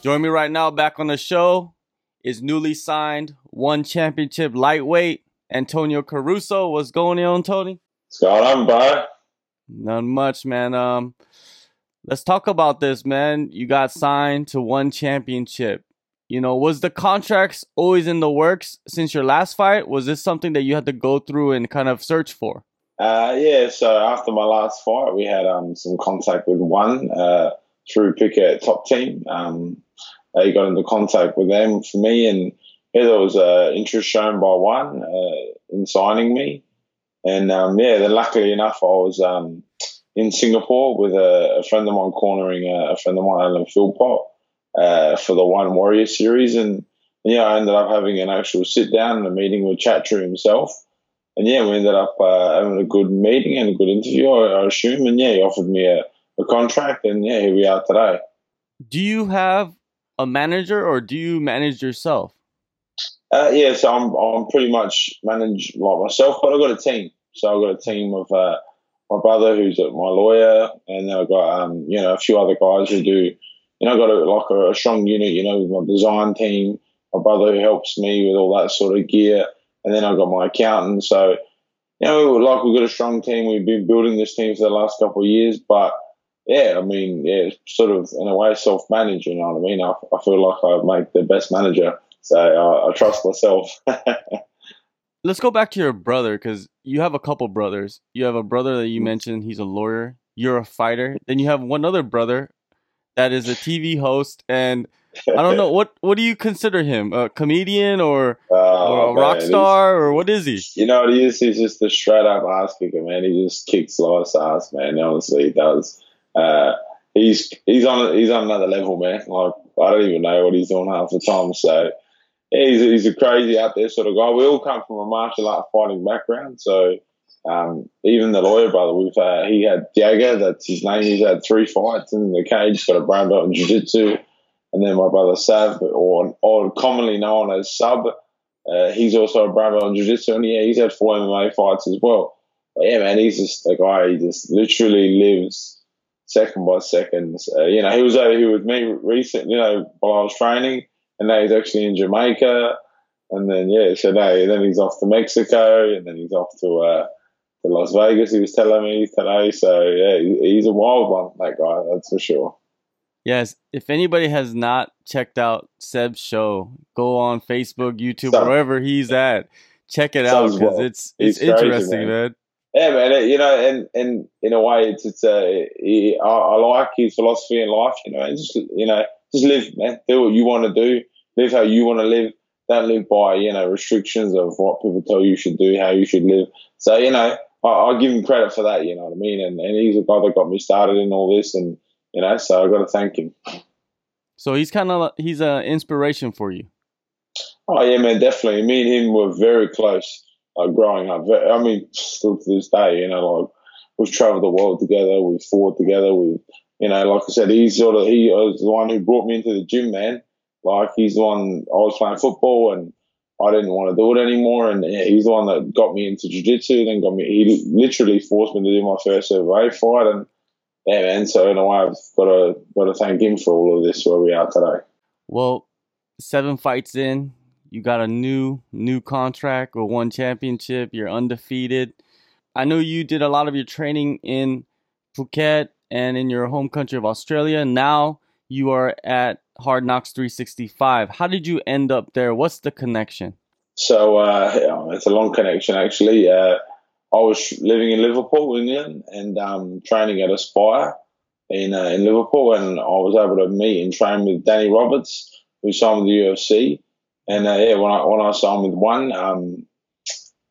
Join me right now back on the show is newly signed one championship lightweight Antonio Caruso. What's going on, Tony? What's going on, bro? Not much, man. Um, let's talk about this, man. You got signed to one championship. You know, was the contracts always in the works since your last fight? Was this something that you had to go through and kind of search for? Uh, yeah. So after my last fight, we had um, some contact with one uh, through Phuket Top Team. Um, they got into contact with them for me, and yeah, there was uh, interest shown by one uh, in signing me. And um, yeah, then luckily enough, I was um, in Singapore with a, a, friend of mine cornering a, a friend of mine, Alan Philpott, uh, for the One Warrior series. And yeah, I ended up having an actual sit down and a meeting with Chatri himself. And yeah, we ended up uh, having a good meeting and a good interview, I, I assume. And yeah, he offered me a, a contract, and yeah, here we are today. Do you have a manager or do you manage yourself? Uh, yeah, so I'm I'm pretty much manage like myself, but I've got a team. So I've got a team of uh, my brother who's my lawyer, and then I've got um, you know a few other guys who do. You know, I've got a, like a, a strong unit. You know, with my design team, my brother who helps me with all that sort of gear, and then I've got my accountant. So you know, like we've got a strong team. We've been building this team for the last couple of years, but yeah, I mean, yeah, sort of in a way self-managed. You know what I mean? I, I feel like I make the best manager, so I, I trust myself. Let's go back to your brother because you have a couple brothers. You have a brother that you mm. mentioned; he's a lawyer. You're a fighter. Then you have one other brother that is a TV host, and I don't know what what do you consider him? A comedian or, oh, or a man. rock star or what is he? You know what he is? He's just a straight up ass kicker, man. He just kicks life's ass, man. Honestly, he does. Uh, he's he's on he's on another level, man. Like I don't even know what he's doing half the time. So he's he's a crazy out there sort of guy. We all come from a martial art fighting background, so. Um, even the lawyer brother, we've uh, he had Diego, that's his name. He's had three fights in the cage, got a brown belt in jiu-jitsu. And then my brother Sav, or, or commonly known as Sub, uh, he's also a brown belt in jiu-jitsu, and yeah, he's had four MMA fights as well. But yeah, man, he's just a guy. He just literally lives second by second. Uh, you know, he was over here with me recent, you know, while I was training, and now he's actually in Jamaica. And then, yeah, so now, then he's off to Mexico, and then he's off to, uh, to Las Vegas, he was telling me today. So, yeah, he's a wild one, that guy, that's for sure. Yes, if anybody has not checked out Seb's show, go on Facebook, YouTube, so, wherever he's at. Check it out because it's it's interesting, man. man. Yeah, man. You know, and and in a way, it's it's a. I, I like his philosophy in life. You know, and just you know, just live, man. Do what you want to do. Live how you want to live. Don't live by you know restrictions of what people tell you should do, how you should live. So you know, I, I give him credit for that. You know what I mean? And and he's a guy that got me started in all this, and you know, so I got to thank him. So he's kind of he's an inspiration for you. Oh yeah, man, definitely. Me and him were very close like growing up. I mean, still to this day, you know, like we've traveled the world together, we've fought together, we, you know, like I said, he's sort of he was the one who brought me into the gym, man. Like he's the one I was playing football and I didn't want to do it anymore, and he's the one that got me into jiu-jitsu. Then got me. He literally forced me to do my first MMA fight, and yeah, man. So in a way, I've got to got to thank him for all of this where we are today. Well, seven fights in, you got a new new contract or one championship. You're undefeated. I know you did a lot of your training in Phuket and in your home country of Australia. Now you are at Hard Knocks 365. How did you end up there? What's the connection? So uh, it's a long connection actually. Uh, I was living in Liverpool, England, and um, training at Aspire in uh, in Liverpool, and I was able to meet and train with Danny Roberts, who signed with the UFC. And uh, yeah, when I when I signed with one, um,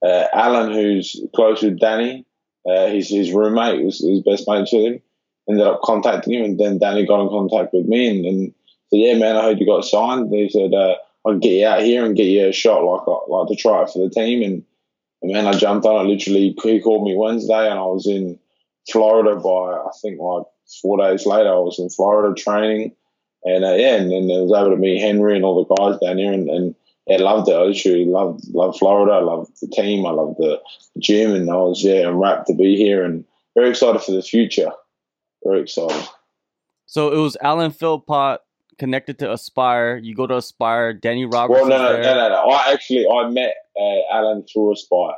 uh, Alan, who's close with Danny, uh, his his roommate, was his best mate with him, ended up contacting him, and then Danny got in contact with me, and, and said, "Yeah, man, I heard you got signed." They said, uh, "I'll get you out here and get you a shot, like uh, like to try it for the team." And, and man, I jumped on it. Literally, he called me Wednesday, and I was in Florida by I think like four days later. I was in Florida training and uh, yeah, and then I was able to meet Henry and all the guys down here, and, and yeah, loved it. I literally loved loved Florida. I loved the team. I loved the gym, and I was yeah, I'm rapt to be here, and very excited for the future. Very excited. So it was Alan Philpott connected to Aspire. You go to Aspire. Danny Roberts. Well, no, no, no, no, no. I actually I met uh, Alan through Aspire.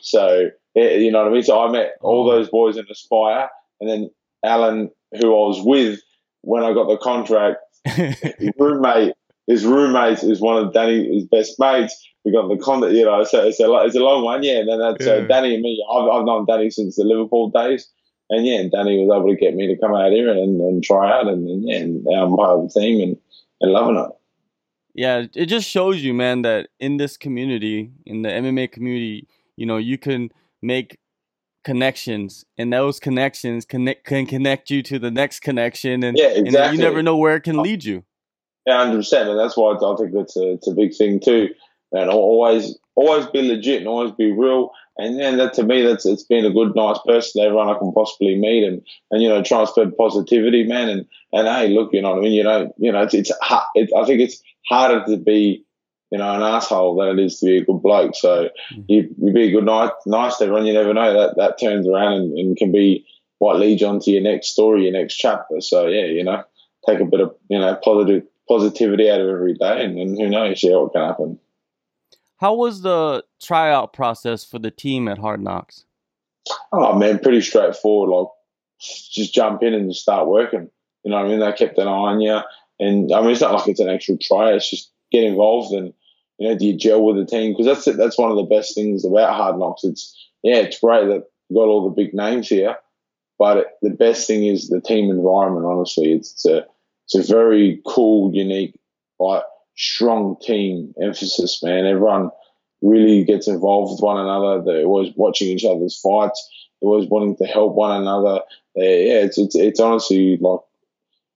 So you know what I mean. So I met all oh. those boys in Aspire, and then Alan, who I was with when I got the contract, his roommate, his roommate is one of Danny's best mates. We got the contract, you know. So it's a it's a long one, yeah. And then that's uh. Danny and me. I've, I've known Danny since the Liverpool days. And yeah, and Danny was able to get me to come out here and, and try out, and, and yeah, and now I'm part of the team and, and loving it. Yeah, it just shows you, man, that in this community, in the MMA community, you know, you can make connections and those connections connect can connect you to the next connection and, yeah, exactly. and you never know where it can oh. lead you. Yeah 100% and that's why i think it's a, it's a big thing too and always always be legit and always be real and then that to me that's it's been a good nice person everyone i can possibly meet and and you know try and spread positivity man and and hey look you know what i mean? You know you know it's it's it, i think it's harder to be you know, an asshole than it is to be a good bloke. So mm. you, you be a good night, nice to everyone. You never know that that turns around and, and can be what leads you on to your next story, your next chapter. So yeah, you know, take a bit of you know positive positivity out of every day, and, and who knows, yeah, what can happen. How was the tryout process for the team at Hard Knocks? Oh man, pretty straightforward. Like just jump in and just start working. You know, I mean, they kept an eye on you, and I mean, it's not like it's an actual try. It's just get involved and you know, do you gel with the team? Because that's that's one of the best things about Hard Knocks. It's yeah, it's great that you got all the big names here, but it, the best thing is the team environment. Honestly, it's, it's a it's a very cool, unique, like strong team emphasis. Man, everyone really gets involved with one another. They're always watching each other's fights. They're always wanting to help one another. They're, yeah, it's, it's it's honestly like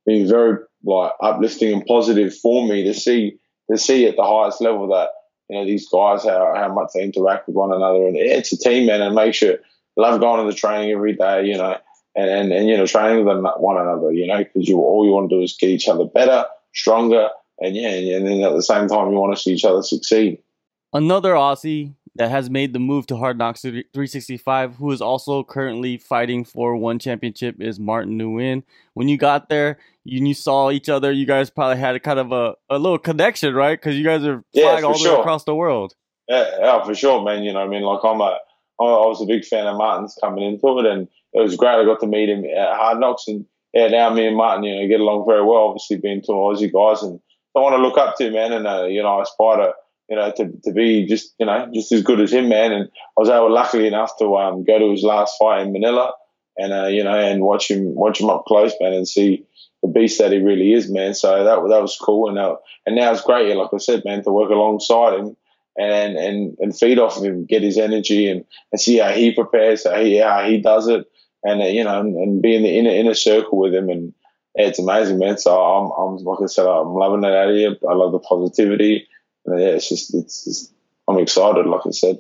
being very like uplifting and positive for me to see to see at the highest level that you know these guys how how much they interact with one another and it's a team man and make sure you love going to the training every day you know and and, and you know training with one another you know because you all you want to do is get each other better stronger and yeah and then at the same time you want to see each other succeed. Another Aussie that has made the move to Hard Knocks 365, who is also currently fighting for one championship, is Martin Nguyen. When you got there, you, you saw each other. You guys probably had a kind of a, a little connection, right? Because you guys are flying yeah, all the way across the world. Yeah, yeah, for sure, man. You know, I mean, like I'm a, I was a big fan of Martin's coming into it, and it was great. I got to meet him at Hard Knocks, and yeah, now me and Martin, you know, get along very well. Obviously, being two Aussie guys, and I want to look up to, man, and uh, you know, I aspire to you know, to, to be just, you know, just as good as him, man. And I was able, luckily enough, to um, go to his last fight in Manila and, uh, you know, and watch him, watch him up close, man, and see the beast that he really is, man. So that, that was cool. And, uh, and now it's great, like I said, man, to work alongside him and, and, and feed off of him, get his energy and, and see how he prepares, how he, how he does it. And, uh, you know, and, and be in the inner, inner circle with him. And yeah, it's amazing, man. So I'm, I'm, like I said, I'm loving it out here. I love the positivity yeah, it's just it's, it's I'm excited, like I said.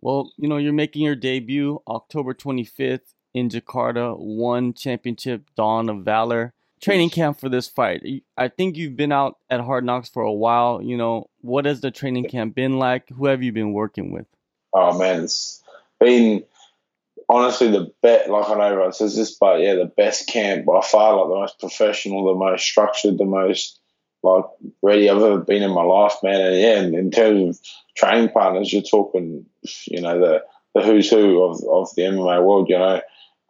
Well, you know, you're making your debut October 25th in Jakarta, one championship Dawn of Valor training camp for this fight. I think you've been out at Hard Knocks for a while. You know, what has the training camp been like? Who have you been working with? Oh man, it's been honestly the best. Like I know everyone says this, but yeah, the best camp by far. Like the most professional, the most structured, the most like I've ever been in my life, man. And yeah, in, terms of training partners, you're talking, you know, the the who's who of, of the MMA world. You know,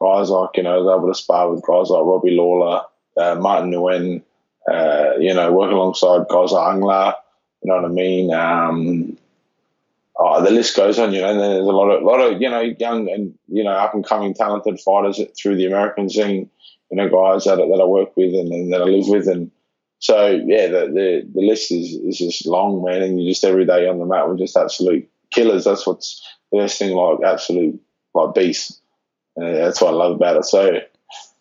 guys like you know, I was able to spar with guys like Robbie Lawler, uh, Martin Nguyen, uh, you know, work alongside guys like Angla. You know what I mean? Um, oh, the list goes on. You know, and there's a lot of lot of you know young and you know up and coming talented fighters through the American scene. You know, guys that that I work with and, and that I live with and so yeah, the, the, the list is, is just long, man, and you just every day on the mat we're just absolute killers. That's what's the best thing, like absolute like beasts. And that's what I love about it. So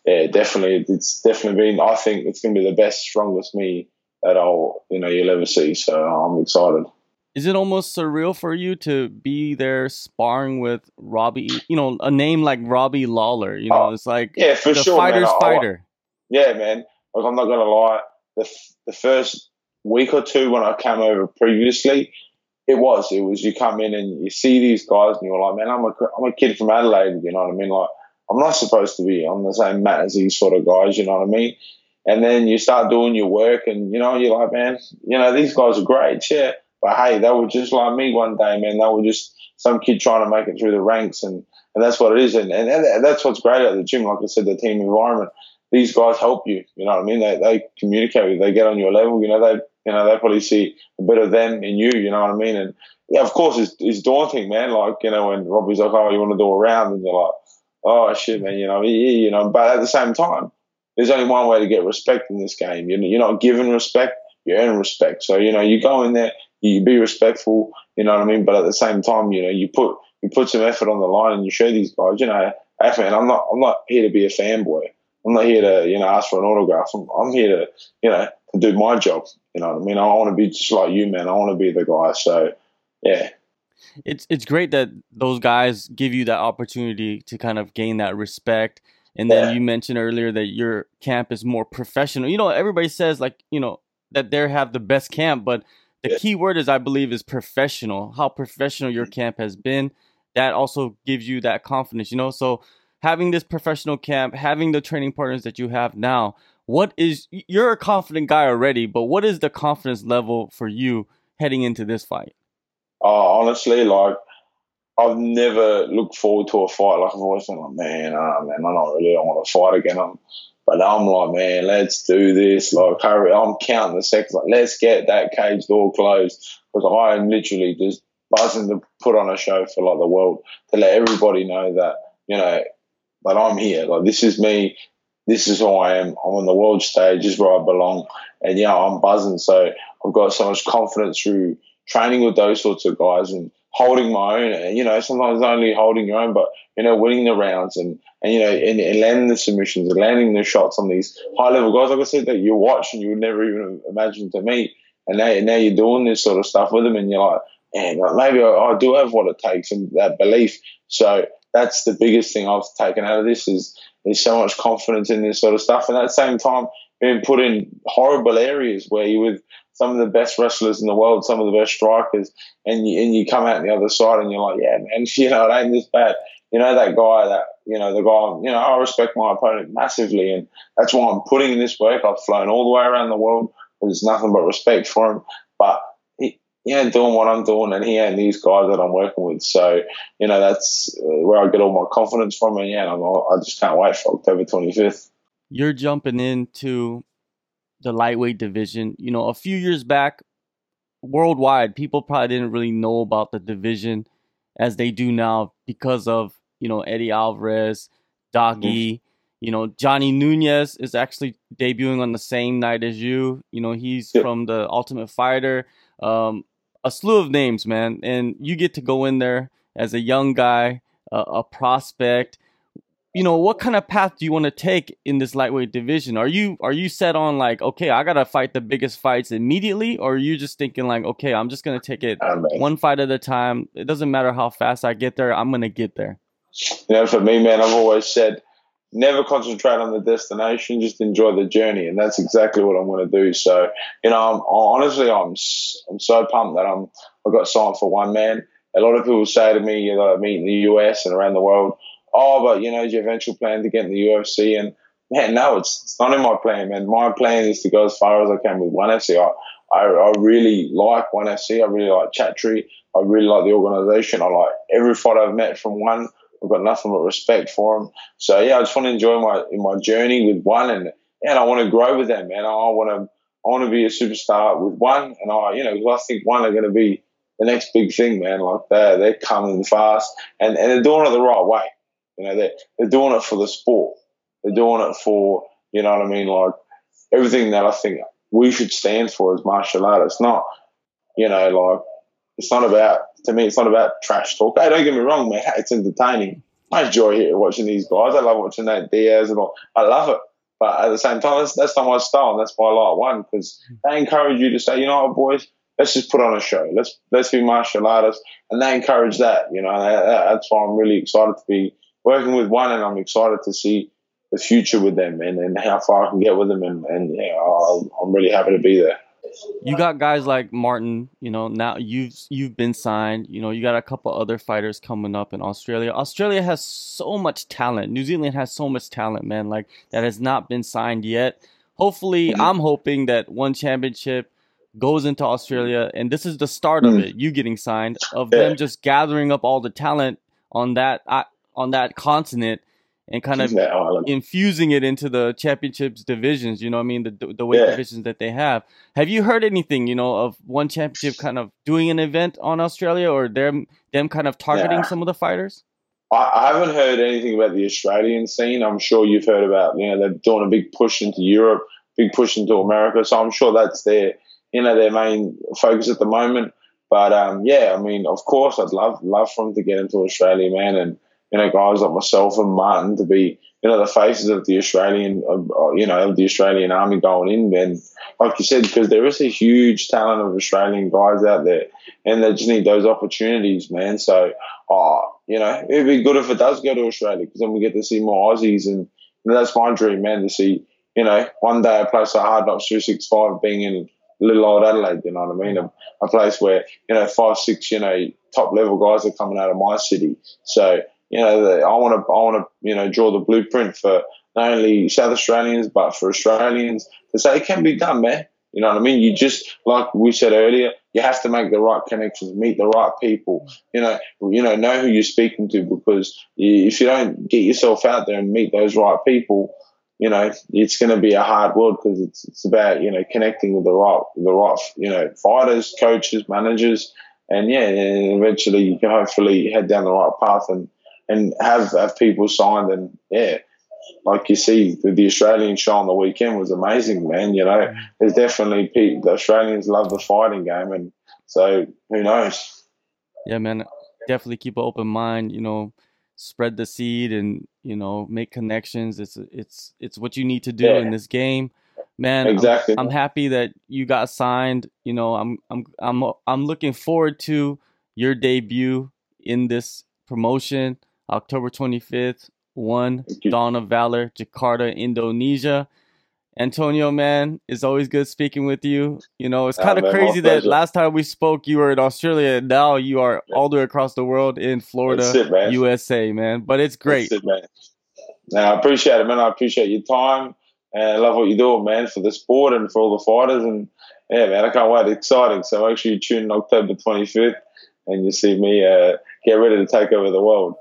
yeah, definitely, it's definitely been. I think it's going to be the best, strongest me that I'll you know you'll ever see. So I'm excited. Is it almost surreal for you to be there sparring with Robbie? You know, a name like Robbie Lawler. You know, oh, it's like yeah, for the sure, fighter's man. fighter. yeah, man. Like I'm not gonna lie the, the first week or two when I came over previously, it was. It was you come in and you see these guys and you're like, man, I'm a, I'm a kid from Adelaide, you know what I mean? Like, I'm not supposed to be on the same mat as these sort of guys, you know what I mean? and then you start doing your work, and you know you're like, man, you know these guys are great, yeah. But hey, they were just like me one day, man. They were just some kid trying to make it through the ranks, and and that's what it is. And and that's what's great at the gym. Like I said, the team environment. These guys help you. You know what I mean? They they communicate with you. They get on your level. You know they you know they probably see a bit of them in you. You know what I mean? And yeah, of course it's, it's daunting, man. Like you know when Robbie's like, oh, you want to do a round, and you're like, oh shit, man. You know, yeah, you know. But at the same time, there's only one way to get respect in this game. You're, you're not given respect, you earn respect. So you know you go in there, you be respectful. You know what I mean? But at the same time, you know you put you put some effort on the line and you show these guys, you know, hey man, I'm not I'm not here to be a fanboy. I'm not here to, you know, ask for an autograph. I'm, I'm here to, you know, to do my job. You know what I mean? I want to be just like you, man. I want to be the guy. So, yeah. It's it's great that those guys give you that opportunity to kind of gain that respect. And then yeah. you mentioned earlier that your camp is more professional. You know, everybody says like, you know, that they have the best camp, but the yeah. key word is I believe is professional. How professional your mm-hmm. camp has been that also gives you that confidence, you know? So having this professional camp, having the training partners that you have now, what is you're a confident guy already, but what is the confidence level for you heading into this fight? Oh, honestly, like I've never looked forward to a fight. Like I've always been like, man, uh, man, I don't really want to fight again. I'm, but I'm like, man, let's do this. Like, hurry! I'm counting the seconds. Like, let's get that cage door closed because I am literally just buzzing to put on a show for like the world to let everybody know that you know that I'm here. Like this is me. This is who I am. I'm on the world stage. This is where I belong. And yeah, I'm buzzing. So I've got so much confidence through training with those sorts of guys and holding my own. And you know, sometimes only holding your own, but you know, winning the rounds and and you know, and, and landing the submissions and landing the shots on these high level guys. Like I said, that you watch and you would never even imagine to meet. And now, now you're doing this sort of stuff with them, and you're like, and maybe I, I, do have what it takes and that belief. So that's the biggest thing I've taken out of this is there's so much confidence in this sort of stuff. And at the same time, being put in horrible areas where you're with some of the best wrestlers in the world, some of the best strikers, and you, and you come out the other side and you're like, yeah, man, you know, it ain't this bad. You know, that guy, that, you know, the guy, you know, I respect my opponent massively. And that's why I'm putting in this work. I've flown all the way around the world. There's nothing but respect for him. But he ain't doing what I'm doing, and he ain't these guys that I'm working with. So, you know, that's uh, where I get all my confidence from. And yeah, I'm, I just can't wait for October 25th. You're jumping into the lightweight division. You know, a few years back, worldwide, people probably didn't really know about the division as they do now because of, you know, Eddie Alvarez, Doggy. Mm-hmm. You know, Johnny Nunez is actually debuting on the same night as you. You know, he's yeah. from the Ultimate Fighter. Um, a slew of names, man, and you get to go in there as a young guy, uh, a prospect. You know, what kind of path do you want to take in this lightweight division? Are you are you set on like, okay, I gotta fight the biggest fights immediately, or are you just thinking like, okay, I'm just gonna take it one fight at a time. It doesn't matter how fast I get there, I'm gonna get there. You know, for me, man, I've always said never concentrate on the destination, just enjoy the journey, and that's exactly what I'm going to do. So, you know, I'm, honestly, I'm I'm so pumped that I'm I got signed for one man. A lot of people say to me, you know, I meet in the US and around the world, oh, but you know, is your eventual plan to get in the UFC? And man, no, it's, it's not in my plan, man. My plan is to go as far as I can with one FC. I, I, I really like one FC. I really like Chatri. I really like the organization. I like every fight I've met from one. I've got nothing but respect for them. So yeah, I just want to enjoy my my journey with one, and and I want to grow with them, man. I want to I want to be a superstar with one, and I you know I think one are going to be the next big thing, man. Like they're they're coming fast, and and they're doing it the right way. You know, they're they're doing it for the sport. They're doing it for you know what I mean, like everything that I think we should stand for as martial artists. Not you know like it's not about to me. It's not about trash talk. Hey, don't get me wrong, man. It's entertaining. I enjoy here watching these guys. I love watching that Diaz and all. I love it. But at the same time, that's, that's not my style. That's why I like one because they encourage you to say, you know what, boys, let's just put on a show. Let's let's be martial artists, and they encourage that. You know, that's why I'm really excited to be working with one, and I'm excited to see the future with them and, and how far I can get with them. And, and yeah, I'm really happy to be there you got guys like Martin, you know, now you've you've been signed, you know, you got a couple other fighters coming up in Australia. Australia has so much talent. New Zealand has so much talent, man, like that has not been signed yet. hopefully, Mhm. I'm hoping that one championship goes into Australia, and this is the start of Mm. it. You getting signed, of them just gathering up all the talent on that uh, on that continent, and kind of infusing it into the championships divisions. You know, what I mean, the the weight Yeah. divisions that they have. Have you heard anything? You know, of one championship kind of doing an event on Australia, or them them kind of targeting Yeah. some of the fighters? I, I haven't heard anything about the Australian scene. I'm sure you've heard about, you know, they're doing a big push into Europe, big push into America. So I'm sure that's their, you know, their main focus at the moment. But um, yeah, I mean, of course, I'd love love for them to get into Australia, man, and you know, guys like myself and Martin to be, you know, the faces of the Australian, uh, you know, of the Australian army going in, man. Like you said, because there is a huge talent of Australian guys out there, and they just need those opportunities, man. So, oh, you know, it'd be good if it does go to Australia because then we get to see more Aussies, and, and that's my dream, man, to see, you know, one day a place like Hard Knocks 265 being in little old Adelaide, you know what I mean? A, a place where, you know, five, six, you know, top level guys are coming out of my city. So, you know, I want to, I want to, you know, draw the blueprint for not only South Australians, but for Australians to say it can be done, man. You know what I mean? You just, like we said earlier, you have to make the right connections, meet the right people, you know, you know, know who you're speaking to because if you don't get yourself out there and meet those right people, you know, it's going to be a hard world because it's, it's about, you know, connecting with the right, the right, you know, fighters, coaches, managers. And yeah, and eventually you can hopefully head down the right path and, and have, have people signed and yeah, like you see the, the Australian show on the weekend was amazing, man. You know, mm. there's definitely people, the Australians love the fighting game, and so who knows? Yeah, man. Definitely keep an open mind. You know, spread the seed and you know make connections. It's it's it's what you need to do Yeah. in this game, man. I'm- Exactly. I'm, happy that you got signed. You know, I'm I'm I'm I'm looking forward to your debut in this promotion, October 25th. One Thank you. Dawn of Valor, Jakarta, Indonesia. Antonio, man, it's always good speaking with you. You know, it's Ah, kind of crazy that last time we spoke, you were in Australia, and now you are all the way across the world in Florida, it, man. USA, man. But it's great. It, man. No, I appreciate it, man. I appreciate your time, and I love what you're doing, man, for the sport and for all the fighters. And yeah, man, I can't wait. It's exciting. So make sure you tune in October 25th, and you see me uh, get ready to take over the world.